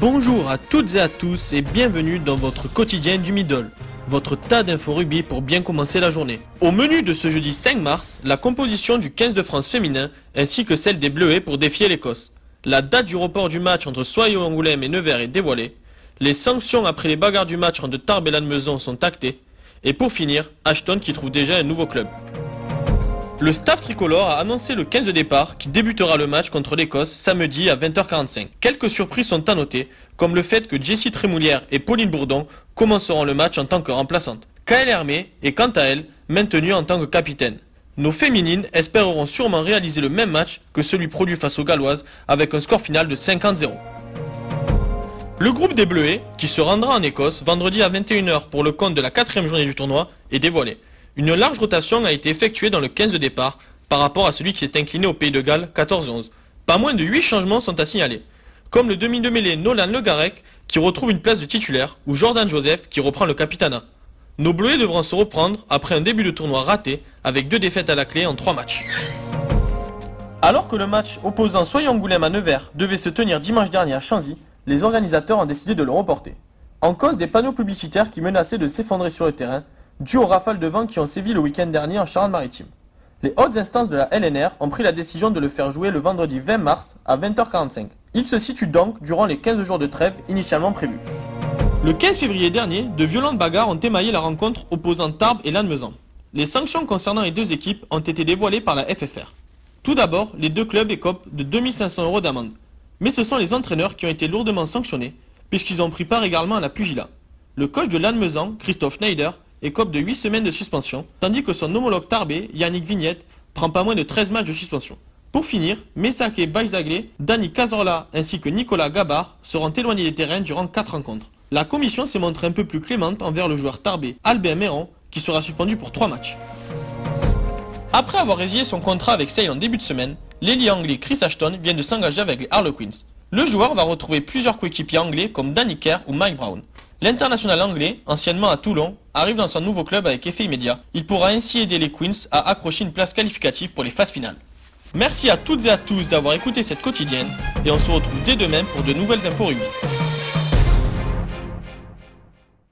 Bonjour à toutes et à tous et bienvenue dans votre quotidien du Middle, votre tas d'infos rugby pour bien commencer la journée. Au menu de ce jeudi 5 mars, la composition du 15 de France féminin ainsi que celle des Bleuets pour défier l'Écosse. La date du report du match entre Soyo Angoulême et Nevers est dévoilée. Les sanctions après les bagarres du match entre Tarbes et Lannemezan sont actées. Et pour finir, Ashton qui trouve déjà un nouveau club. Le staff tricolore a annoncé le 15 de départ qui débutera le match contre l'Écosse samedi à 20h45. Quelques surprises sont à noter, comme le fait que Jessie Trémoulière et Pauline Bourdon commenceront le match en tant que remplaçantes. Kael Hermé est quant à elle maintenue en tant que capitaine. Nos féminines espéreront sûrement réaliser le même match que celui produit face aux Galloises avec un score final de 50-0. Le groupe des Bleuets, qui se rendra en Écosse vendredi à 21h pour le compte de la quatrième journée du tournoi, est dévoilé. Une large rotation a été effectuée dans le 15 de départ par rapport à celui qui s'est incliné au Pays de Galles 14-11. Pas moins de 8 changements sont à signaler. Comme le demi de mêlée Nolan Le Garec qui retrouve une place de titulaire ou Jordan Joseph qui reprend le capitana. Nos Bleuets devront se reprendre après un début de tournoi raté avec deux défaites à la clé en 3 matchs. Alors que le match opposant Soyons-Angoulême à Nevers devait se tenir dimanche dernier à Chanzy, les organisateurs ont décidé de le reporter. En cause des panneaux publicitaires qui menaçaient de s'effondrer sur le terrain, dû aux rafales de vent qui ont sévi le week-end dernier en Charente-Maritime. Les hautes instances de la LNR ont pris la décision de le faire jouer le vendredi 20 mars à 20h45. Il se situe donc durant les 15 jours de trêve initialement prévus. Le 15 février dernier, de violentes bagarres ont émaillé la rencontre opposant Tarbes et Lannemezan. Les sanctions concernant les deux équipes ont été dévoilées par la FFR. Tout d'abord, les deux clubs écopent de 2500 euros d'amende. Mais ce sont les entraîneurs qui ont été lourdement sanctionnés, puisqu'ils ont pris part également à la pugilat. Le coach de Lannemezan, Christophe Schneider, écope de 8 semaines de suspension, tandis que son homologue tarbé, Yannick Vignette, prend pas moins de 13 matchs de suspension. Pour finir, Messaké Baizaglé, Dani Cazorla ainsi que Nicolas Gabard seront éloignés des terrains durant 4 rencontres. La commission s'est montrée un peu plus clémente envers le joueur tarbé Albert Méron, qui sera suspendu pour 3 matchs. Après avoir résilié son contrat avec Sale en début de semaine, l'ailier anglais Chris Ashton vient de s'engager avec les Harlequins. Le joueur va retrouver plusieurs coéquipiers anglais comme Danny Kerr ou Mike Brown. L'international anglais, anciennement à Toulon, arrive dans son nouveau club avec effet immédiat. Il pourra ainsi aider les Queens à accrocher une place qualificative pour les phases finales. Merci à toutes et à tous d'avoir écouté cette quotidienne et on se retrouve dès demain pour de nouvelles infos rugby.